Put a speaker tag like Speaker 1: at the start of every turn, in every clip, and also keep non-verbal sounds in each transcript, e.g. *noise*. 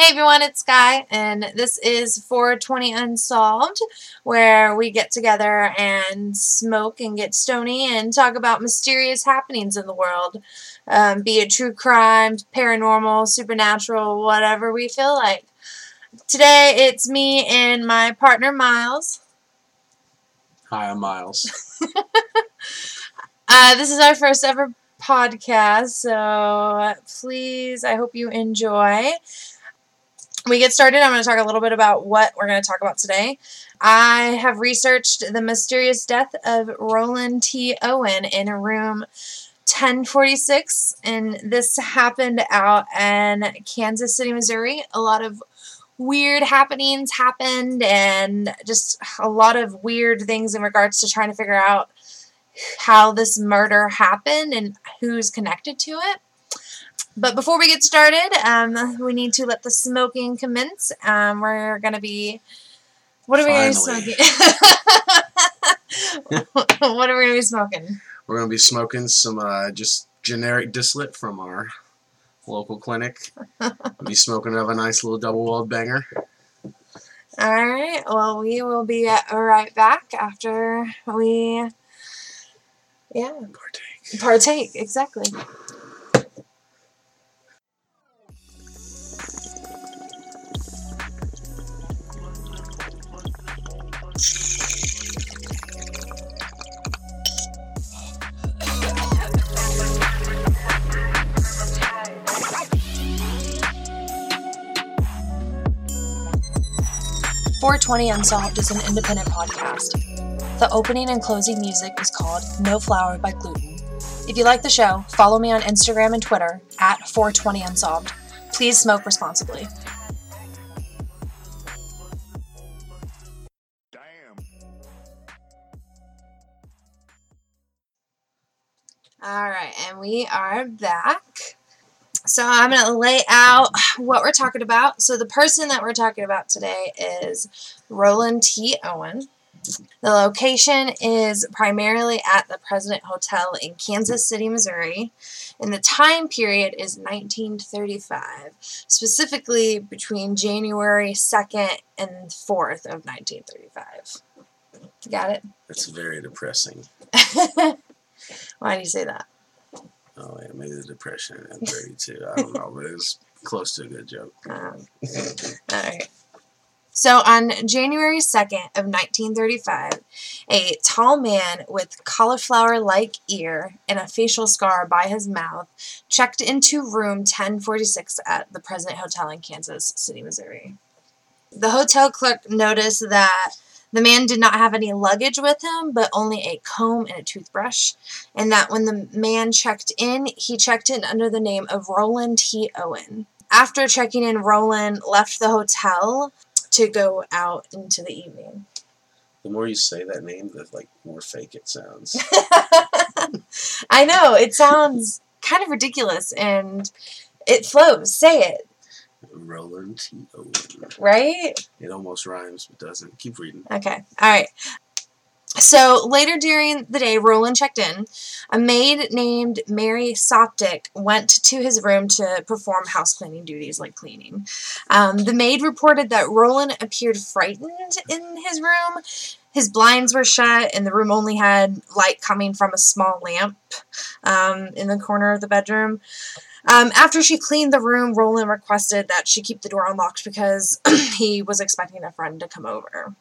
Speaker 1: Hey everyone, it's Sky, and this is 420 Unsolved, where we get together and smoke and get stony and talk about mysterious happenings in the world, um, be it true crime, paranormal, supernatural, whatever we feel like. Today it's me and my partner Miles.
Speaker 2: Hi, I'm Miles. *laughs*
Speaker 1: Uh, this is our first ever podcast, so please, I hope you enjoy. When we get started. I'm going to talk a little bit about what we're going to talk about today. I have researched the mysterious death of Roland T. Owen in room 1046, and this happened out in Kansas City, Missouri. A lot of weird happenings happened, and just a lot of weird things in regards to trying to figure out how this murder happened and who's connected to it. But before we get started, um, we need to let the smoking commence. Um, we're going to be. What are we going to be smoking? *laughs* what are we going to be smoking?
Speaker 2: We're going to be smoking some uh, just generic distillate from our local clinic. we'll be smoking of a nice little double walled banger.
Speaker 1: All right. Well, we will be right back after we yeah.
Speaker 2: Partake.
Speaker 1: Partake, exactly. Four Twenty Unsolved is an independent podcast. The opening and closing music is called No Flower by Gluten. If you like the show, follow me on Instagram and Twitter at 420unsolved. Please smoke responsibly. Damn. All right, and we are back. So I'm going to lay out what we're talking about. So the person that we're talking about today is Roland T. Owen. The location is primarily at the President Hotel in Kansas City, Missouri, and the time period is 1935, specifically between January 2nd and 4th of 1935. Got it?
Speaker 2: That's very depressing. *laughs*
Speaker 1: Why do you say that?
Speaker 2: Oh, yeah, maybe the depression at 32. I don't know, but it's close to a good joke. *laughs*
Speaker 1: All right. So on January 2nd of 1935, a tall man with cauliflower-like ear and a facial scar by his mouth checked into room 1046 at the President Hotel in Kansas City, Missouri. The hotel clerk noticed that the man did not have any luggage with him, but only a comb and a toothbrush, and that when the man checked in, he checked in under the name of Roland T. Owen. After checking in, Roland left the hotel to go out into the evening.
Speaker 2: The more you say that name, the like more fake it sounds. *laughs*
Speaker 1: I know it sounds kind of ridiculous, and it flows. Say it.
Speaker 2: Roland T. Owen.
Speaker 1: Right?
Speaker 2: It almost rhymes, but doesn't. Keep reading.
Speaker 1: Okay. All right. So later during the day, Roland checked in. A maid named Mary Soptic went to his room to perform house cleaning duties like cleaning. Um, the maid reported that Roland appeared frightened in his room. His blinds were shut, and the room only had light coming from a small lamp um, in the corner of the bedroom. Um, after she cleaned the room, Roland requested that she keep the door unlocked because *clears throat* he was expecting a friend to come over.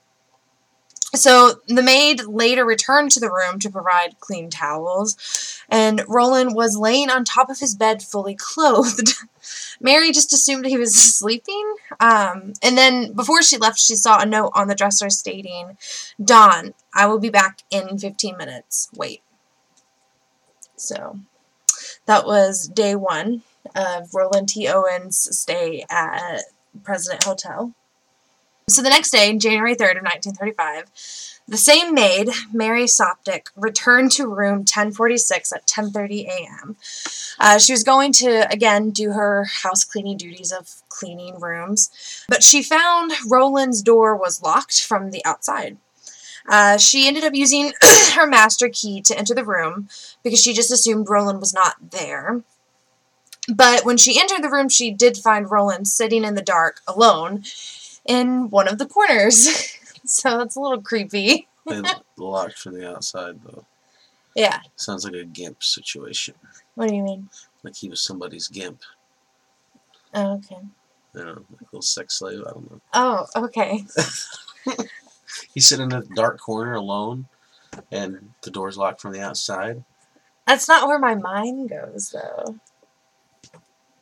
Speaker 1: So the maid later returned to the room to provide clean towels, and Roland was laying on top of his bed fully *laughs* clothed. Mary just assumed he was *laughs* sleeping. Um, and then before she left, she saw a note on the dresser stating, Don, I will be back in 15 minutes. Wait. So that was day one of Roland T. Owen's stay at President Hotel. So the next day, January 3rd of 1935, the same maid, Mary Soptic, returned to room 1046 at 10:30 a.m. Uh, she was going to again do her house cleaning duties of cleaning rooms, but she found Roland's door was locked from the outside. Uh, she ended up using *clears throat* her master key to enter the room because she just assumed Roland was not there. But when she entered the room, she did find Roland sitting in the dark alone in one of the corners. *laughs* so that's a little creepy.
Speaker 2: They *laughs* locked from the outside, though.
Speaker 1: Yeah.
Speaker 2: Sounds like a gimp situation.
Speaker 1: What do you mean?
Speaker 2: Like he was somebody's gimp.
Speaker 1: Oh, okay.
Speaker 2: You know, like a little sex slave. I don't know.
Speaker 1: Oh, okay. *laughs*
Speaker 2: He's sitting in a dark corner alone, and the door's locked from the outside.
Speaker 1: That's not where my mind goes, though.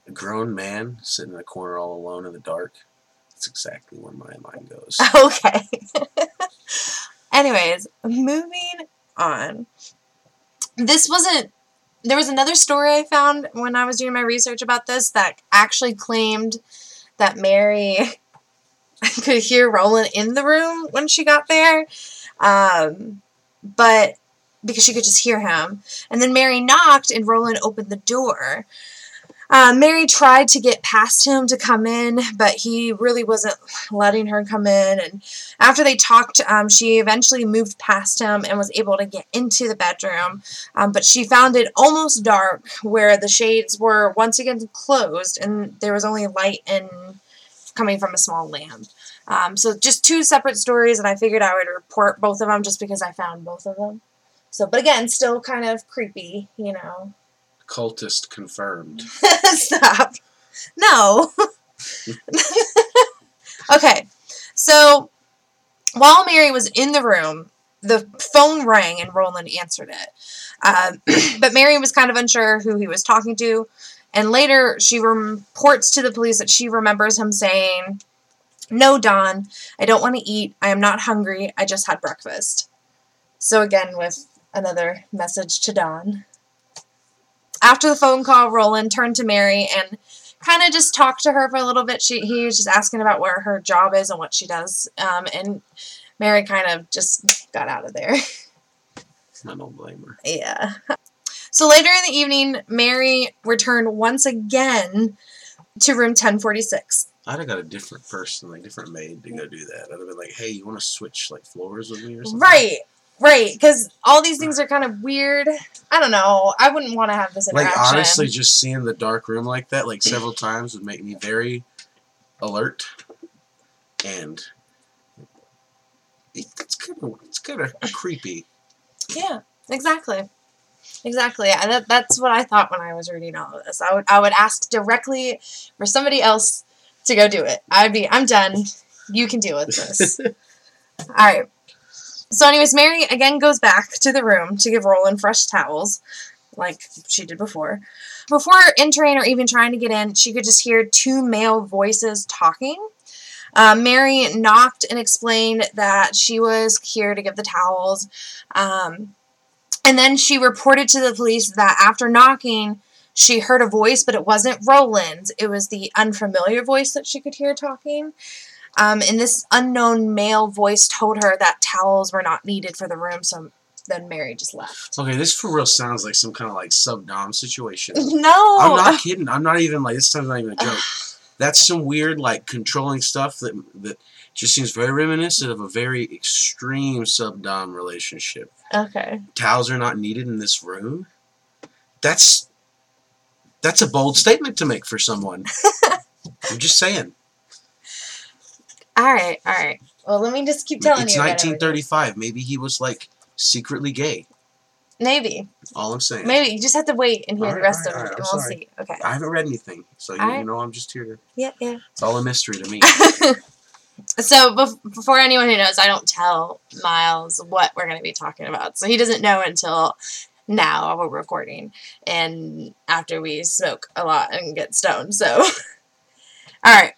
Speaker 2: A grown man sitting in a corner all alone in the dark. That's exactly where my mind goes. *laughs*
Speaker 1: Okay. *laughs* Anyways, moving on. This wasn't. There was another story I found when I was doing my research about this that actually claimed that Mary could hear Roland in the room when she got there. Um, but because she could just hear him. And then Mary knocked and Roland opened the door. Uh, Mary tried to get past him to come in, but he really wasn't letting her come in. And after they talked, um, she eventually moved past him and was able to get into the bedroom. Um, but she found it almost dark, where the shades were once again closed, and there was only light and coming from a small lamp. Um, so just two separate stories, and I figured I would report both of them just because I found both of them. So, but again, still kind of creepy, you know.
Speaker 2: Cultist confirmed. *laughs*
Speaker 1: Stop. No. *laughs* okay. So while Mary was in the room, the phone rang and Roland answered it. Um, *clears throat* but Mary was kind of unsure who he was talking to. And later she reports to the police that she remembers him saying, No, Don, I don't want to eat. I am not hungry. I just had breakfast. So again, with another message to Don. After the phone call, Roland turned to Mary and kind of just talked to her for a little bit. She he was just asking about where her job is and what she does. Um, and Mary kind of just got out of there.
Speaker 2: I don't blame her.
Speaker 1: Yeah. So later in the evening, Mary returned once again to room 1046.
Speaker 2: I'd have got a different person, like different maid, to go do that. I'd have been like, "Hey, you want to switch like floors with me or something?"
Speaker 1: Right, right. Because all these things are kind of weird. I don't know. I wouldn't want to have this interaction.
Speaker 2: Like honestly, just seeing the dark room like that, like several times, would make me very alert, and it's kind of it's kind of creepy.
Speaker 1: Yeah, exactly. Exactly. And that, that's what I thought when I was reading all of this. I would I would ask directly for somebody else to go do it. I'd be I'm done. You can deal with this. *laughs* all right. So anyways, Mary again goes back to the room to give Roland fresh towels like she did before. Before entering or even trying to get in, she could just hear two male voices talking. Uh, Mary knocked and explained that she was here to give the towels. Um, and then she reported to the police that after knocking, she heard a voice, but it wasn't Roland's. It was the unfamiliar voice that she could hear talking. Um, and this unknown male voice told her that towels were not needed for the room, so then Mary just left.
Speaker 2: Okay, this for real sounds like some kind of like sub dom situation. *laughs*
Speaker 1: No!
Speaker 2: I'm not kidding. I'm not even like this time's not even a joke. *sighs* That's some weird like controlling stuff that that just seems very reminiscent of a very extreme sub dom relationship.
Speaker 1: Okay.
Speaker 2: Towels are not needed in this room. That's that's a bold statement to make for someone. *laughs* I'm just saying.
Speaker 1: All right, all right. Well, let me just keep telling
Speaker 2: it's
Speaker 1: you. everything.
Speaker 2: 1935. Maybe he was like secretly gay.
Speaker 1: Maybe.
Speaker 2: All I'm saying.
Speaker 1: Maybe. You just have to wait and hear
Speaker 2: All
Speaker 1: the rest
Speaker 2: all
Speaker 1: of
Speaker 2: right,
Speaker 1: it, and
Speaker 2: right,
Speaker 1: we'll
Speaker 2: I'm
Speaker 1: see. Okay.
Speaker 2: I haven't read anything, so you, you know I'm just here. to-
Speaker 1: Yeah, yeah.
Speaker 2: It's all a mystery to me. *laughs*
Speaker 1: So, bef- before anyone who knows, I don't tell Miles what we're going to be talking about. So, he doesn't know until now while we're recording and after we smoke a lot and get stoned. So, *laughs* all right.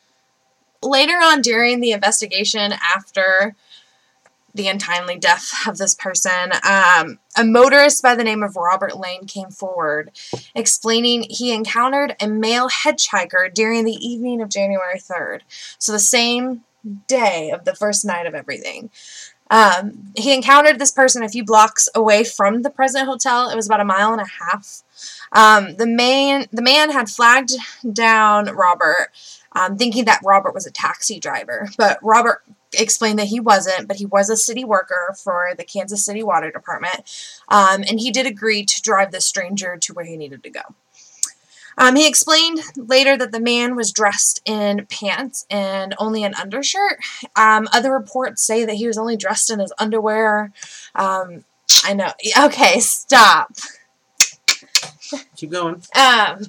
Speaker 1: Later on during the investigation, after the untimely death of this person, um, a motorist by the name of Robert Lane came forward explaining he encountered a male hitchhiker during the evening of January 3rd. So, the same day of the first night of everything. Um, he encountered this person a few blocks away from the President hotel. It was about a mile and a half. Um, the man, the man had flagged down Robert, um, thinking that Robert was a taxi driver. But Robert explained that he wasn't, but he was a city worker for the Kansas City Water Department, um, and he did agree to drive the stranger to where he needed to go. Um, he explained later that the man was dressed in pants and only an undershirt. Um, other reports say that he was only dressed in his underwear. Um, I know. Okay, stop.
Speaker 2: Keep going.
Speaker 1: Um,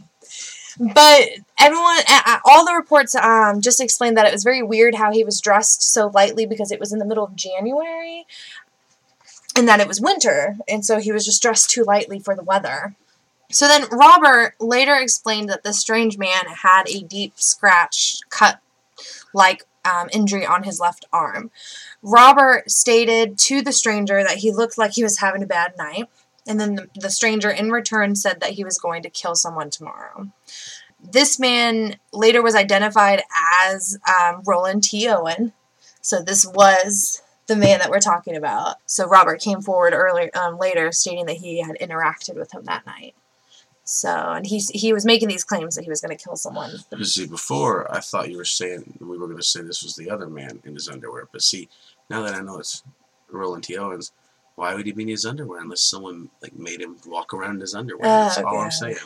Speaker 1: but everyone, all the reports um, just explained that it was very weird how he was dressed so lightly because it was in the middle of January and that it was winter, and so he was just dressed too lightly for the weather. So then Robert later explained that the strange man had a deep scratch cut like um, injury on his left arm. Robert stated to the stranger that he looked like he was having a bad night, and then the, the stranger in return said that he was going to kill someone tomorrow. This man later was identified as um, Roland T. Owen. So this was the man that we're talking about. So Robert came forward earlier um, later stating that he had interacted with him that night. So, and he he was making these claims that he was going to kill someone.
Speaker 2: See, before I thought you were saying we were going to say this was the other man in his underwear, but see, now that I know it's Roland T. Owens, why would he be in his underwear unless someone like made him walk around in his underwear? Oh, That's all I'm saying.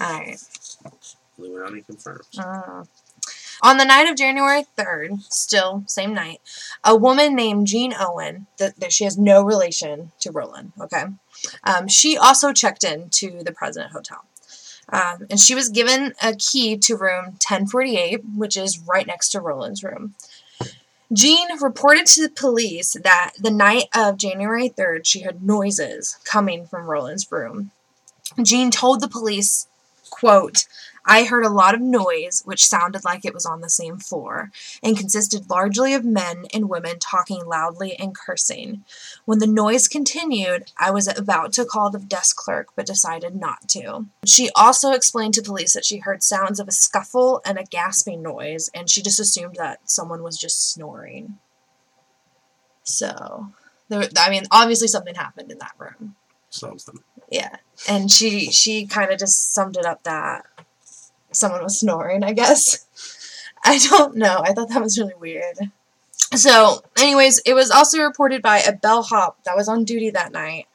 Speaker 1: All right.
Speaker 2: Illuminati confirms.
Speaker 1: Uh, on the night of January 3rd, still same night, a woman named Jean Owen, that, she has no relation to Roland, okay? Um, she also checked in to the President Hotel. Um, and she was given a key to room 1048, which is right next to Roland's room. Jean reported to the police that the night of January 3rd, she heard noises coming from Roland's room. Jean told the police, quote, I heard a lot of noise, which sounded like it was on the same floor, and consisted largely of men and women talking loudly and cursing. When the noise continued, I was about to call the desk clerk, but decided not to. She also explained to police that she heard sounds of a scuffle and a gasping noise, and she just assumed that someone was just snoring. So, there, I mean, obviously something happened in that room.
Speaker 2: Something.
Speaker 1: Yeah, and she she kind of just summed it up that someone was snoring, I guess. *laughs* I don't know. I thought that was really weird. So, anyways, it was also reported by a bellhop that was on duty that night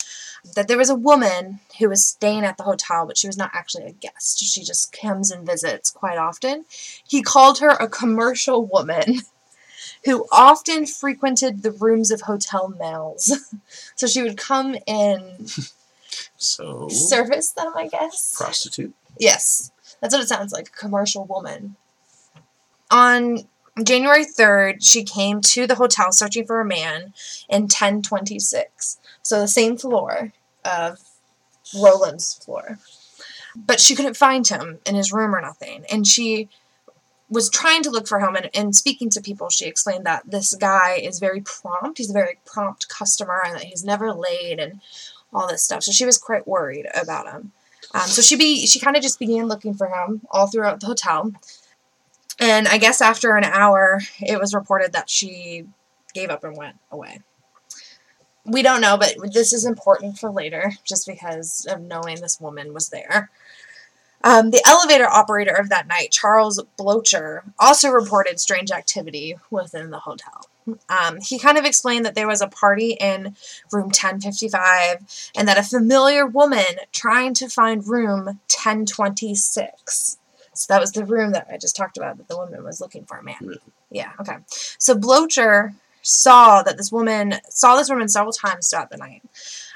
Speaker 1: that there was a woman who was staying at the hotel, but she was not actually a guest. She just comes and visits quite often. He called her a commercial woman *laughs* who often frequented the rooms of hotel males. *laughs* so she would come and
Speaker 2: so
Speaker 1: service them, I guess.
Speaker 2: Prostitute.
Speaker 1: Yes. That's what it sounds like, a commercial woman. On January 3rd, she came to the hotel searching for a man in 1026. So the same floor of Roland's floor. But she couldn't find him in his room or nothing. And she was trying to look for him and, and speaking to people, she explained that this guy is very prompt. He's a very prompt customer and that he's never late and all this stuff. So she was quite worried about him. Um, so she be she kind of just began looking for him all throughout the hotel. And I guess after an hour, it was reported that she gave up and went away. We don't know, but this is important for later, just because of knowing this woman was there. Um, the elevator operator of that night, Charles Blocher, also reported strange activity within the hotel. Um, he kind of explained that there was a party in room 1055 and that a familiar woman trying to find room 1026. So that was the room that I just talked about that the woman was looking for a man. Yeah, okay. So Blocher saw that this woman saw this woman several times throughout the night.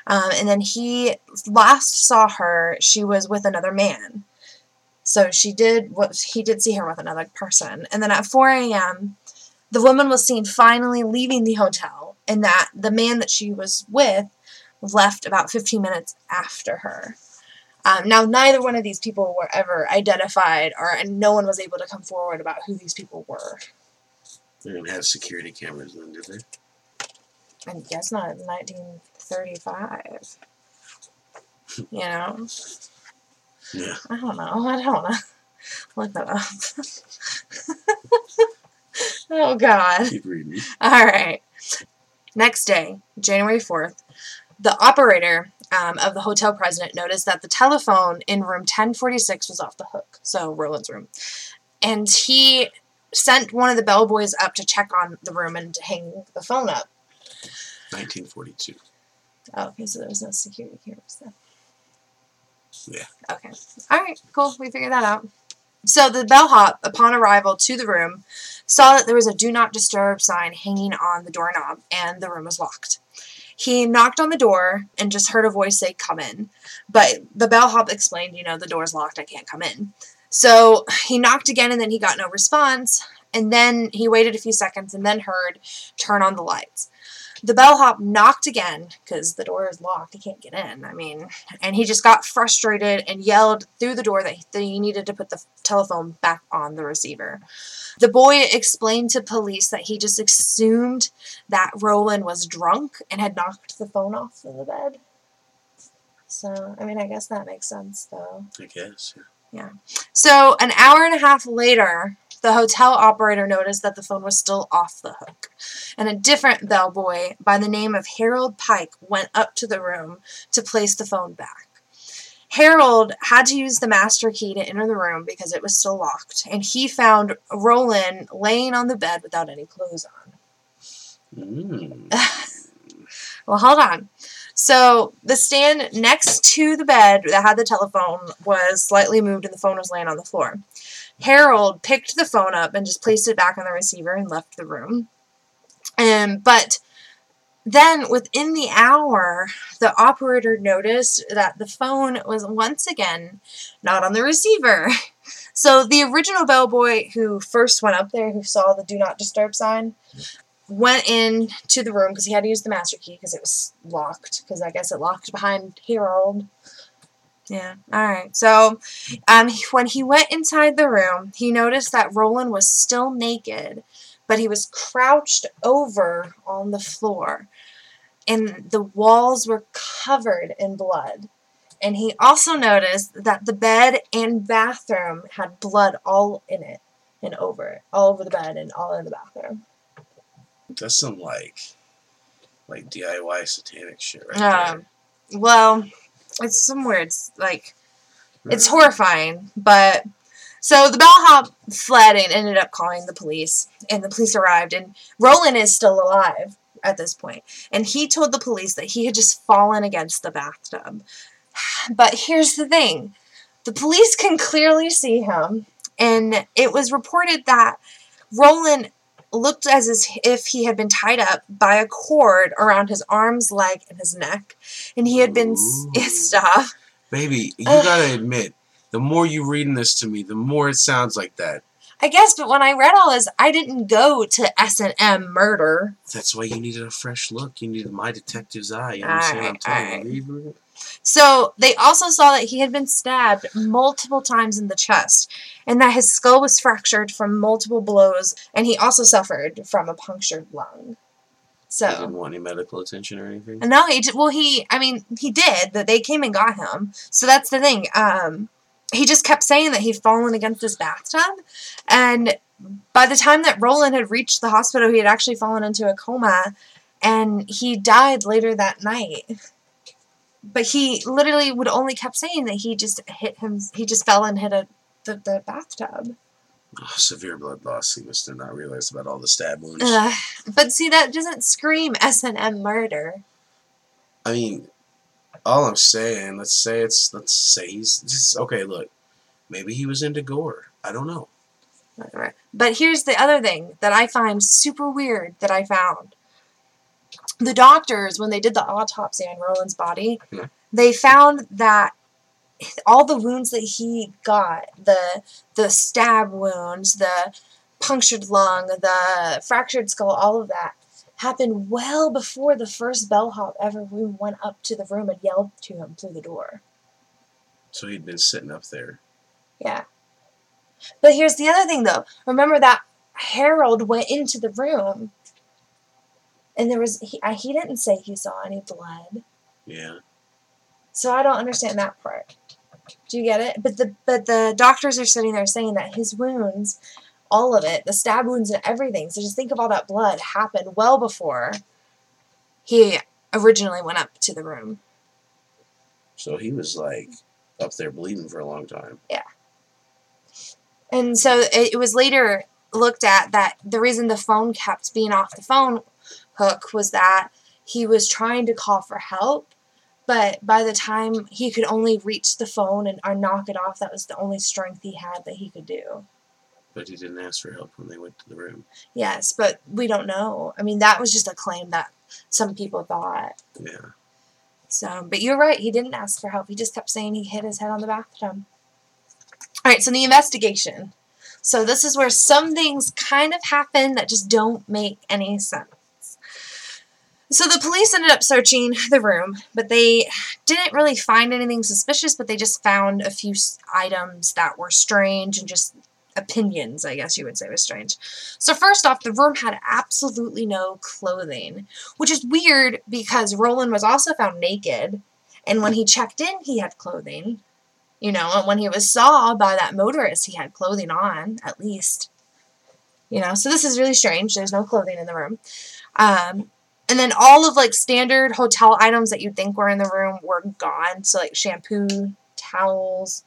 Speaker 1: Um, and then he last saw her, she was with another man. So she did what he did see her with another person. And then at 4 a.m., the woman was seen finally leaving the hotel, and that the man that she was with left about 15 minutes after her. Um, now, neither one of these people were ever identified, or and no one was able to come forward about who these people were.
Speaker 2: They didn't have security cameras then, did they?
Speaker 1: I guess not. in 1935. you know.
Speaker 2: Yeah.
Speaker 1: I don't know. I don't know. Look that up. *laughs* Oh, God.
Speaker 2: Keep reading.
Speaker 1: All right. Next day, January 4th, the operator um, of the hotel president noticed that the telephone in room 1046 was off the hook, so Roland's room. And he sent one of the bellboys up to check on the room and to hang the phone up.
Speaker 2: 1942.
Speaker 1: Oh, okay, so there was no security cameras then.
Speaker 2: Yeah.
Speaker 1: Okay. All right. Cool. We figured that out. So the bellhop, upon arrival to the room, saw that there was a do not disturb sign hanging on the doorknob and the room was locked. He knocked on the door and just heard a voice say, Come in. But the bellhop explained, You know, the door's locked, I can't come in. So he knocked again and then he got no response. And then he waited a few seconds and then heard, Turn on the lights. The bellhop knocked again because the door is locked. He can't get in. I mean, and he just got frustrated and yelled through the door that he, needed to put the telephone back on the receiver. The boy explained to police that he just assumed that Roland was drunk and had knocked the phone off of the bed. So, I mean, I guess that makes sense, though.
Speaker 2: I guess. Yeah.
Speaker 1: So, an hour and a half later, the hotel operator noticed that the phone was still off the hook, and a different bellboy by the name of Harold Pike went up to the room to place the phone back. Harold had to use the master key to enter the room because it was still locked, and he found Roland laying on the bed without any clothes on.
Speaker 2: Mm. *laughs*
Speaker 1: Well, hold on. So the stand next to the bed that had the telephone was slightly moved and the phone was laying on the floor. Harold picked the phone up and just placed it back on the receiver and left the room. Um, but then within the hour, the operator noticed that the phone was once again not on the receiver. *laughs* So the original bellboy who first went up there, who saw the do not disturb sign, went in to the room because he had to use the master key because it was locked because I guess it locked behind Harold. Yeah. All right. So, um, when he went inside the room, he noticed that Roland was still naked, but he was crouched over on the floor, and the walls were covered in blood. And he also noticed that the bed and bathroom had blood all in it and over it, all over the bed and all in the bathroom.
Speaker 2: That's some like like DIY satanic shit right
Speaker 1: Um, well, it's somewhere. It's like it's horrifying, but so the bellhop fled and ended up calling the police, and the police arrived, and Roland is still alive at this point, and he told the police that he had just fallen against the bathtub. *sighs* But here's the thing: the police can clearly see him, and it was reported that Roland looked as if he had been tied up by a cord around his arms, leg, and his neck, and he had been
Speaker 2: Ooh. *laughs*
Speaker 1: stuff.
Speaker 2: Baby, you gotta admit, the more you reading this to me, the more it sounds like that.
Speaker 1: I guess, but when I read all this, I didn't go to S and M murder.
Speaker 2: That's why you needed a fresh look. You needed my detective's eye. You understand what I'm telling you?
Speaker 1: So they also saw that he had been stabbed multiple times in the chest, and that his skull was fractured from multiple blows, and he also suffered from a punctured lung. So
Speaker 2: didn't want any medical attention or anything?
Speaker 1: no, he did, well he I mean he did that they came and got him. So that's the thing. Um, he just kept saying that he'd fallen against this bathtub, and by the time that Roland had reached the hospital, he had actually fallen into a coma, and he died later that night. But he literally would only kept saying that he just hit him. He just fell and hit a the, the bathtub.
Speaker 2: Oh, severe blood loss. He must have not realized about all the stab wounds.
Speaker 1: Ugh. but see, that doesn't scream S and M murder.
Speaker 2: I mean, all I'm saying, let's say it's, let's say he's just, okay, look, maybe he was into gore. I don't know.
Speaker 1: But here's the other thing that I find super weird that I found. The doctors, when they did the autopsy on Roland's body,
Speaker 2: Yeah.
Speaker 1: they found that all the wounds that he got, the the stab wounds, the punctured lung, the fractured skull, all of that happened well before the first bellhop ever went up to the room and yelled to him through the door.
Speaker 2: So he'd been sitting up there.
Speaker 1: Yeah. But here's the other thing, though. Remember that Harold went into the room, and there was he. uh, He didn't say he saw any blood,
Speaker 2: Yeah.
Speaker 1: so I don't understand that part. Do you get it? But the but the doctors are sitting there saying that his wounds, all of it, the stab wounds and everything. So just think of all that blood happened well before he originally went up to the room.
Speaker 2: So he was like up there bleeding for a long time. Yeah.
Speaker 1: And so it, it was later looked at that the reason the phone kept being off the phone hook was that he was trying to call for help, but by the time he could only reach the phone and or knock it off, that was the only strength he had that he could do.
Speaker 2: But he didn't ask for help when they went to the room.
Speaker 1: Yes, but we don't know. I mean, that was just a claim that some people thought.
Speaker 2: Yeah.
Speaker 1: So, but you're right. He didn't ask for help. He just kept saying he hit his head on the bathtub. All right. So the investigation. So this is where some things kind of happen that just don't make any sense. So the police ended up searching the room, but they didn't really find anything suspicious, but they just found a few items that were strange and just opinions, I guess you would say was strange. So first off, the room had absolutely no clothing, which is weird because Roland was also found naked, and when he checked in, he had clothing. You know, and when he was saw by that motorist, he had clothing on, at least. You know, so this is really strange. There's no clothing in the room. Um, and then all of like standard hotel items that you'd think were in the room were gone. So like shampoo, towels,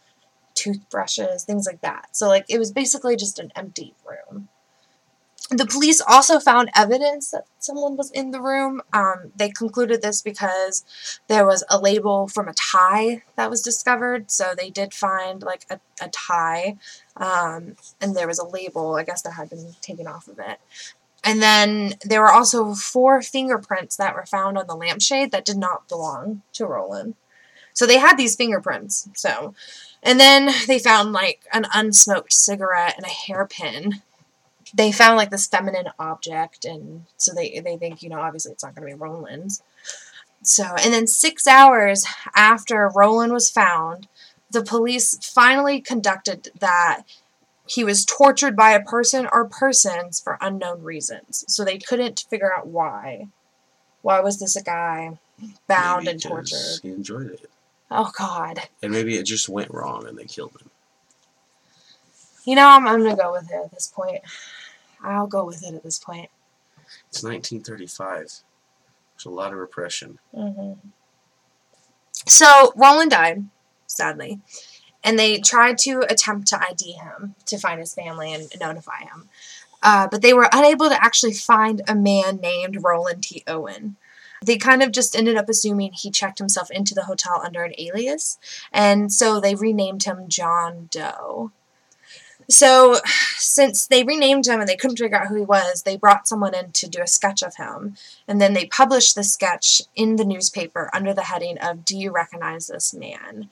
Speaker 1: toothbrushes, things like that. So, like, it was basically just an empty room. The police also found evidence that someone was in the room. Um, they concluded this because there was a label from a tie that was discovered. So they did find like a, a tie, um, and there was a label, I guess, that had been taken off of it. And then there were also four fingerprints that were found on the lampshade that did not belong to Roland. So they had these fingerprints. So and then they found like an unsmoked cigarette and a hairpin. They found like this feminine object, and so they they think you know obviously it's not going to be Roland's. So and then six hours after Roland was found, the police finally conducted that he was tortured by a person or persons for unknown reasons. So they couldn't figure out why. Why was this a guy bound
Speaker 2: Maybe
Speaker 1: and tortured?
Speaker 2: He enjoyed it.
Speaker 1: Oh God.
Speaker 2: And maybe it just went wrong and they killed him.
Speaker 1: You know, I'm, I'm gonna go with it at this point. I'll go with it at this point.
Speaker 2: It's 1935. There's a lot of repression.
Speaker 1: Mm-hmm. So Roland died, sadly, and they tried to attempt to ID him to find his family and notify him. Uh, but they were unable to actually find a man named Roland T. Owen. They kind of just ended up assuming he checked himself into the hotel under an alias, and so they renamed him John Doe. So, since they renamed him and they couldn't figure out who he was, they brought someone in to do a sketch of him. And then they published the sketch in the newspaper under the heading of Do You Recognize This Man?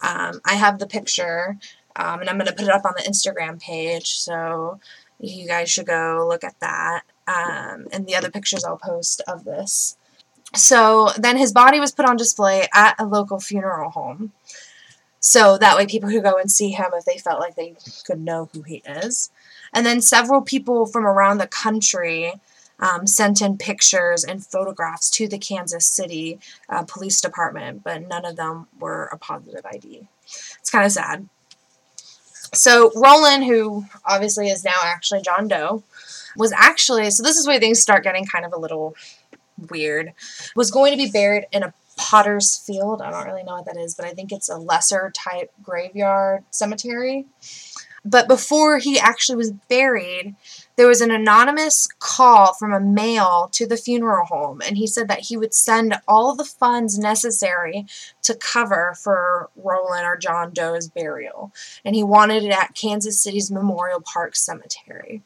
Speaker 1: Um, I have the picture, um, and I'm going to put it up on the Instagram page, so you guys should go look at that. Um, and the other pictures I'll post of this. So then his body was put on display at a local funeral home. So that way people could go and see him if they felt like they could know who he is. And then several people from around the country um, sent in pictures and photographs to the Kansas City uh, Police Department, but none of them were a positive ID. It's kind of sad. So Roland, who obviously is now actually John Doe, was actually, so this is where things start getting kind of a little weird, was going to be buried in a potter's field. I don't really know what that is, but I think it's a lesser type graveyard cemetery. But before he actually was buried, there was an anonymous call from a male to the funeral home, and he said that he would send all the funds necessary to cover for Roland or John Doe's burial. And he wanted it at Kansas City's Memorial Park Cemetery.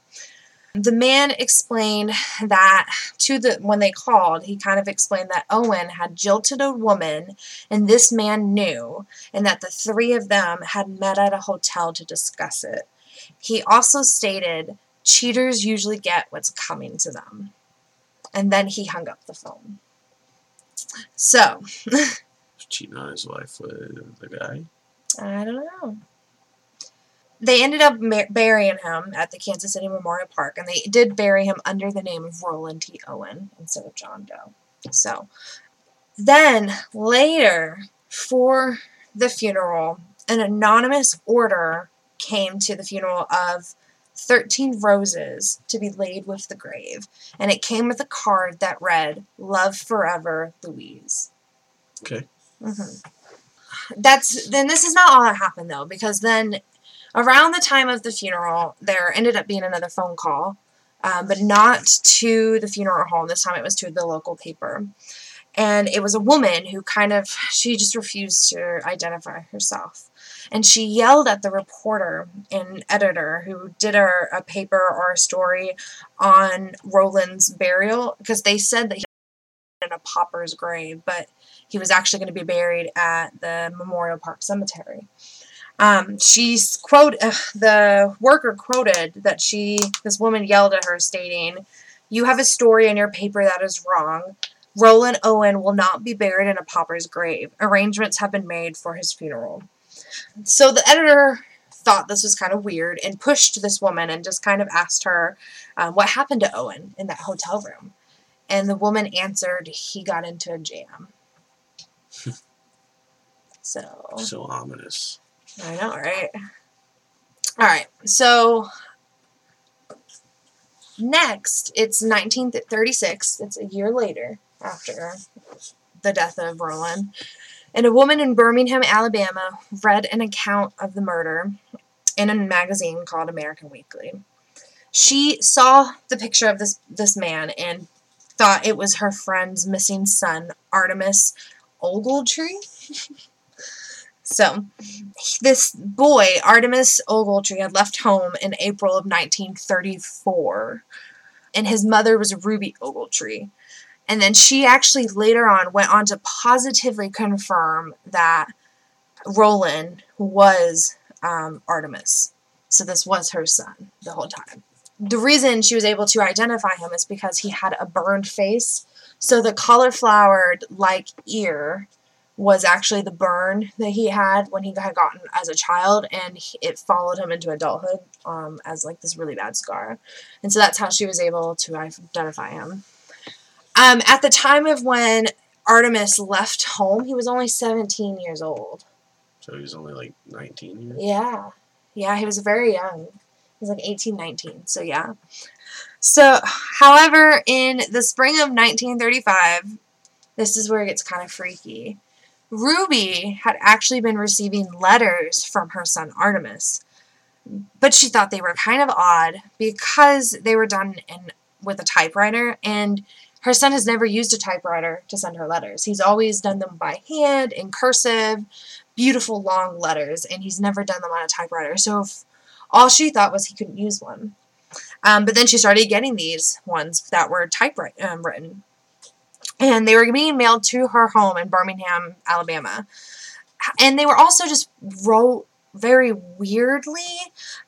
Speaker 1: The man explained that to the when they called, he kind of explained that Owen had jilted a woman and this man knew, and that the three of them had met at a hotel to discuss it. He also stated cheaters usually get what's coming to them. And then he hung up the phone. So, *laughs*
Speaker 2: Cheating on his wife with the guy.
Speaker 1: I don't know they ended up burying him at the Kansas City Memorial Park, and they did bury him under the name of Roland T. Owen instead of John Doe. So then later, for the funeral, an anonymous order came to the funeral of 13 roses to be laid with the grave, and it came with a card that read, Love Forever, Louise.
Speaker 2: Okay.
Speaker 1: Mm-hmm. That's then. This is not all that happened though, because then Around the time of the funeral, there ended up being another phone call, um, but not to the funeral home. This time it was to the local paper. And it was a woman who kind of, she just refused to identify herself. And she yelled at the reporter and editor who did a, a paper or a story on Roland's burial because they said that he was in a pauper's grave, but he was actually going to be buried at the Memorial Park Cemetery. Um, she's quote uh, the worker quoted that she this woman yelled at her stating, "You have a story in your paper that is wrong. Roland Owen will not be buried in a pauper's grave. Arrangements have been made for his funeral." So the editor thought this was kind of weird and pushed this woman and just kind of asked her um, what happened to Owen in that hotel room. And the woman answered, he got into a jam. *laughs* so.
Speaker 2: So ominous.
Speaker 1: I know, right? Alright, so next, it's 1936. It's a year later after the death of Roland and a woman in Birmingham, Alabama, read an account of the murder in a magazine called American Weekly. She saw the picture of this this man and thought it was her friend's missing son, Artemus Ogletree. *laughs* so, this boy, Artemus Ogletree, had left home in April of 1934, and his mother was Ruby Ogletree. And then she actually later on went on to positively confirm that Roland was um, Artemus. So this was her son the whole time. The reason she was able to identify him is because he had a burned face. So the cauliflower like ear was actually the burn that he had when he had gotten as a child, and it followed him into adulthood um, as like this really bad scar. And so that's how she was able to identify him. Um, at the time of when Artemus left home, he was only 17 years old.
Speaker 2: So he was only like 19 years?
Speaker 1: Yeah. Yeah, he was very young. He was like 18, 19. So, yeah. So, however, in the spring of 1935, this is where it gets kind of freaky. Ruby had actually been receiving letters from her son Artemus, but she thought they were kind of odd because they were done in with a typewriter and her son has never used a typewriter to send her letters. He's always done them by hand, in cursive, beautiful long letters, and he's never done them on a typewriter. So all she thought was he couldn't use one. Um, but then she started getting these ones that were typewritten. Um, and they were being mailed to her home in Birmingham, Alabama. And they were also just wrote very weirdly.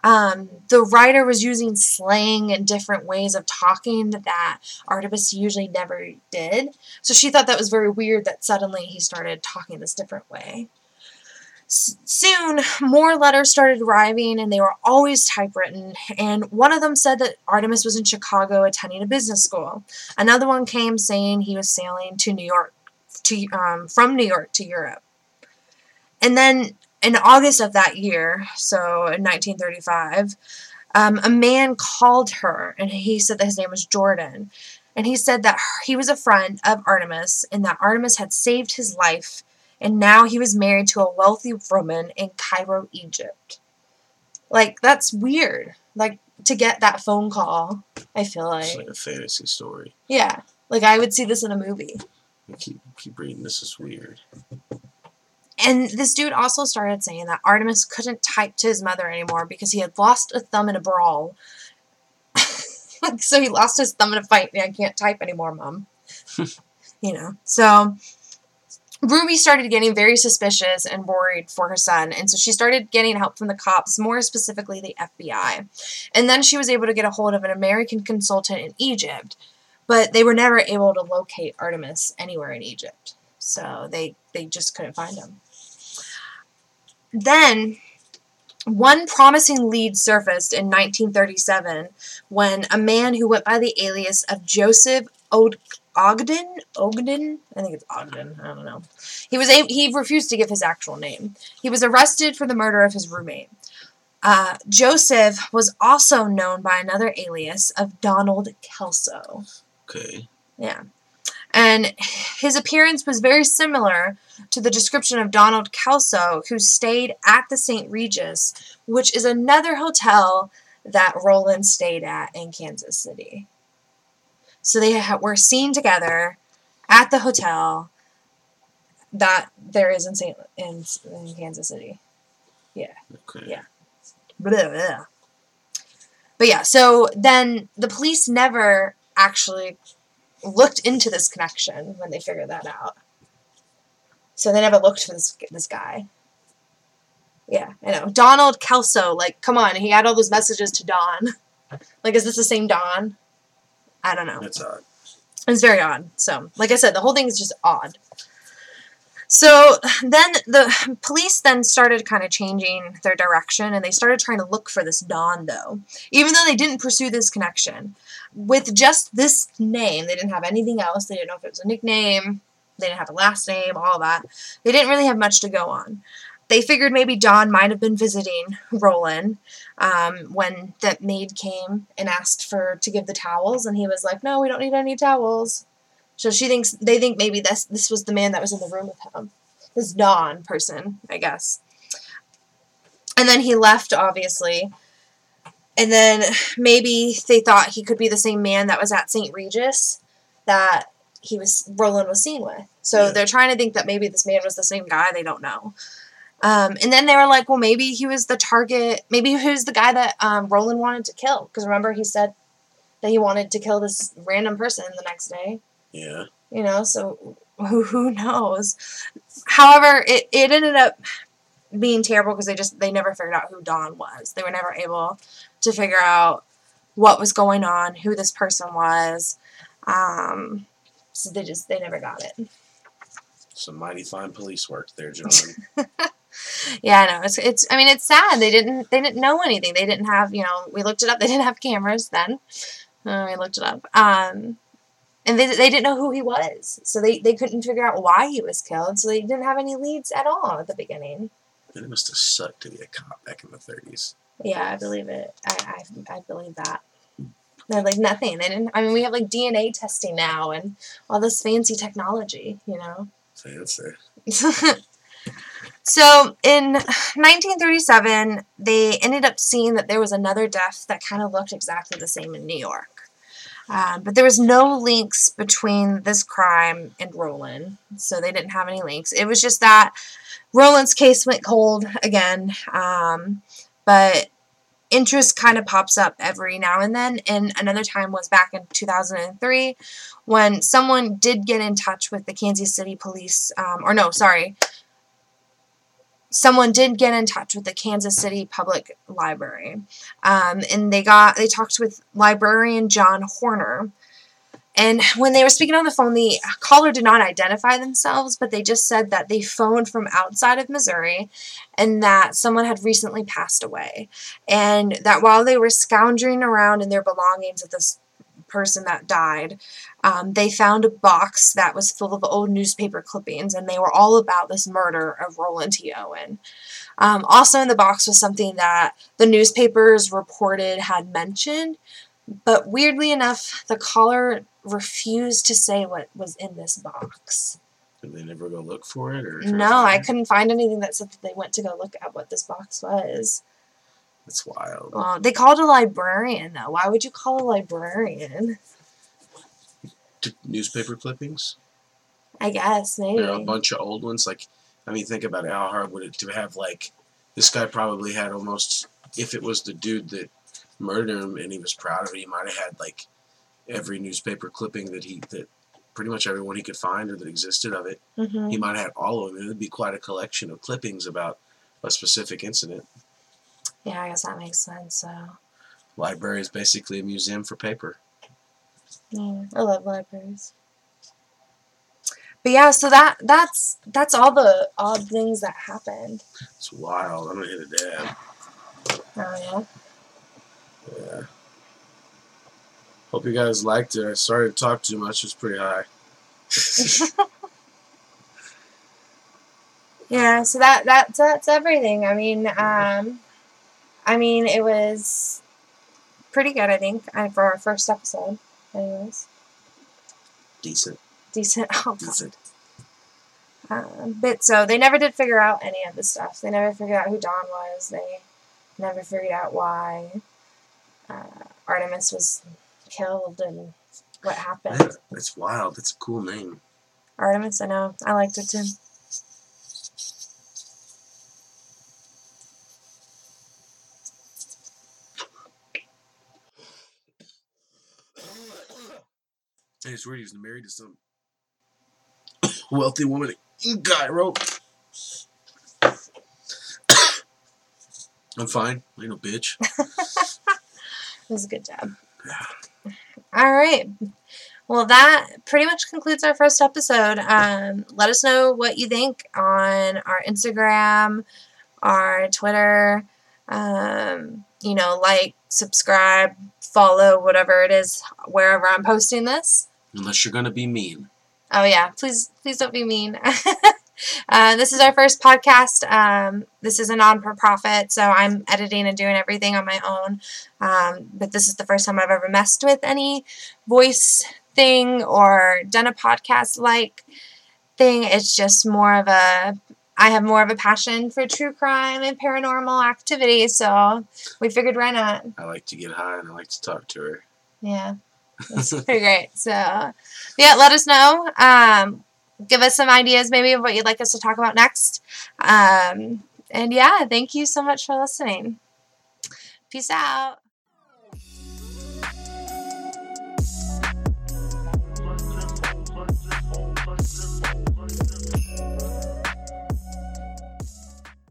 Speaker 1: Um, the writer was using slang and different ways of talking that Artemus usually never did. So she thought that was very weird that suddenly he started talking this different way. Soon, more letters started arriving, and they were always typewritten. And one of them said that Artemus was in Chicago attending a business school. Another one came saying he was sailing to New York, to um, from New York to Europe. And then in August of that year, so in 1935, um, a man called her and he said that his name was Jordan. And he said that he was a friend of Artemus and that Artemus had saved his life and now he was married to a wealthy woman in Cairo, Egypt. Like, that's weird. Like, to get that phone call, I feel like.
Speaker 2: It's like a fantasy story.
Speaker 1: Yeah. Like, I would see this in a movie.
Speaker 2: keep, keep reading. This is weird.
Speaker 1: And this dude also started saying that Artemus couldn't type to his mother anymore because he had lost a thumb in a brawl. *laughs* so he lost his thumb in a fight. I can't type anymore, mom. *laughs* you know. So Ruby started getting very suspicious and worried for her son, and so she started getting help from the cops, more specifically the FBI. And then she was able to get a hold of an American consultant in Egypt, but they were never able to locate Artemus anywhere in Egypt. So they, they just couldn't find him. Then, one promising lead surfaced in 1937 when a man who went by the alias of Joseph Od- Ogden, Ogden, I think it's Ogden, I don't know. He was a, he refused to give his actual name. He was arrested for the murder of his roommate. Uh, Joseph was also known by another alias of Donald Kelso.
Speaker 2: Okay.
Speaker 1: Yeah. And his appearance was very similar to the description of Donald Kelso, who stayed at the St. Regis, which is another hotel that Roland stayed at in Kansas City. So they were seen together at the hotel that there is in St. in, in Kansas City. Yeah.
Speaker 2: Okay.
Speaker 1: Yeah. Blah, blah. But yeah, so then the police never actually looked into this connection when they figured that out. So they never looked for this this guy. Yeah, I know. Donald Kelso, like, come on, he had all those messages to Don. Like, is this the same Don? I don't know.
Speaker 2: That's odd.
Speaker 1: It's very odd. So, like I said, the whole thing is just odd. So then the police then started kind of changing their direction and they started trying to look for this Don, though. Even though they didn't pursue this connection. With just this name, they didn't have anything else. They didn't know if it was a nickname, they didn't have a last name, all that. They didn't really have much to go on. They figured maybe Don might have been visiting Roland um, when that maid came and asked for to give the towels, and he was like, "No, we don't need any towels." So she thinks they think maybe this this was the man that was in the room with him, this Don person, I guess. And then he left, obviously. And then maybe they thought he could be the same man that was at St. Regis that he was Roland was seen with. So
Speaker 2: Yeah.
Speaker 1: they're trying to think that maybe this man was the same guy. They don't know. Um, and then they were like, well, maybe he was the target. Maybe he was the guy that um, Roland wanted to kill. Because remember, he said that he wanted to kill this random person the next day.
Speaker 2: Yeah.
Speaker 1: You know, so who who knows? However, it, it ended up being terrible because they just they never figured out who Don was. They were never able to figure out what was going on, who this person was. Um, so they just they never got it.
Speaker 2: Some mighty fine police work there, *laughs* gentlemen.
Speaker 1: Yeah, I know. It's it's. I mean, it's sad. They didn't they didn't know anything. They didn't have you know. We looked it up. They didn't have cameras then. Uh, we looked it up. Um, and they they didn't know who he was. So they they couldn't figure out why he was killed. So they didn't have any leads at all at the beginning.
Speaker 2: and it must have sucked to be a cop back in the 30s.
Speaker 1: Yeah, I believe it. I I, I believe that. They're like nothing. They didn't. I mean, we have like DNA testing now and all this fancy technology. You know.
Speaker 2: Fancy. *laughs*
Speaker 1: so in 1937, they ended up seeing that there was another death that kind of looked exactly the same in New York. Um, but there was no links between this crime and Roland, so they didn't have any links. It was just that Roland's case went cold again, um, but interest kind of pops up every now and then. And another time was back in 2003 when someone did get in touch with the Kansas City police, um, or no, sorry, someone did get in touch with the Kansas City Public Library, um, and they got they talked with librarian John Horner. And when they were speaking on the phone, the caller did not identify themselves, but they just said that they phoned from outside of Missouri and that someone had recently passed away. And that while they were scounging around in their belongings of this person that died, um, they found a box that was full of old newspaper clippings, and they were all about this murder of Roland T. Owen. Um, also in the box was something that the newspapers reported had mentioned, but weirdly enough, the caller refused to say what was in this box.
Speaker 2: Did they never go look for it? or
Speaker 1: No, I couldn't find anything that said that they went to go look at what this box was.
Speaker 2: That's wild.
Speaker 1: Well, they called a librarian, though. Why would you call a librarian?
Speaker 2: Newspaper clippings?
Speaker 1: I guess, maybe.
Speaker 2: There are a bunch of old ones. Like, I mean, think about it. How hard would it to have, like, this guy probably had almost, if it was the dude that murdered him and he was proud of it, he might have had, like, every newspaper clipping that he, that pretty much everyone he could find or that existed of it.
Speaker 1: hmm
Speaker 2: He might have had all of them. It would be quite a collection of clippings about a specific incident.
Speaker 1: Yeah, I guess that makes sense. So,
Speaker 2: Library is basically a museum for paper.
Speaker 1: yeah, I love libraries. But yeah, so that that's that's all the odd things that happened.
Speaker 2: It's wild. I'm gonna hit a dab.
Speaker 1: Oh
Speaker 2: yeah. Yeah. Hope you guys liked it. I sorry to talk too much. It's pretty high.
Speaker 1: yeah. *laughs* yeah, so that that's that's everything. I mean, um, I mean, it was pretty good. I think uh, for our first episode. Anyways,
Speaker 2: Decent.
Speaker 1: decent. *laughs* Oh, God.
Speaker 2: Decent.
Speaker 1: Um, but so they never did figure out any of the stuff. They never figured out who Don was. They never figured out why uh, Artemus was killed and what happened.
Speaker 2: Man, that's wild. That's a cool name.
Speaker 1: Artemus, I know. I liked it too.
Speaker 2: I weird. He was married to some wealthy woman in Cairo. *coughs* I'm fine. I ain't no bitch. *laughs*
Speaker 1: It was a good job. All right. Well, that pretty much concludes our first episode. Um, let us know what you think on our Instagram, our Twitter. Um, you know, like, subscribe, follow, whatever it is, wherever I'm posting this.
Speaker 2: Unless you're gonna be mean.
Speaker 1: Oh yeah, please, please don't be mean. *laughs* uh, this is our first podcast. Um, this is a non-for-profit, so I'm editing and doing everything on my own. Um, but this is the first time I've ever messed with any voice thing or done a podcast like thing. It's just more of a I have more of a passion for true crime and paranormal activity, so we figured why not.
Speaker 2: I like to get high and I like to talk to her.
Speaker 1: Yeah. *laughs* That's pretty great. So, yeah, let us know. Um, give us some ideas maybe of what you'd like us to talk about next. Um, and yeah, thank you so much for listening. Peace out.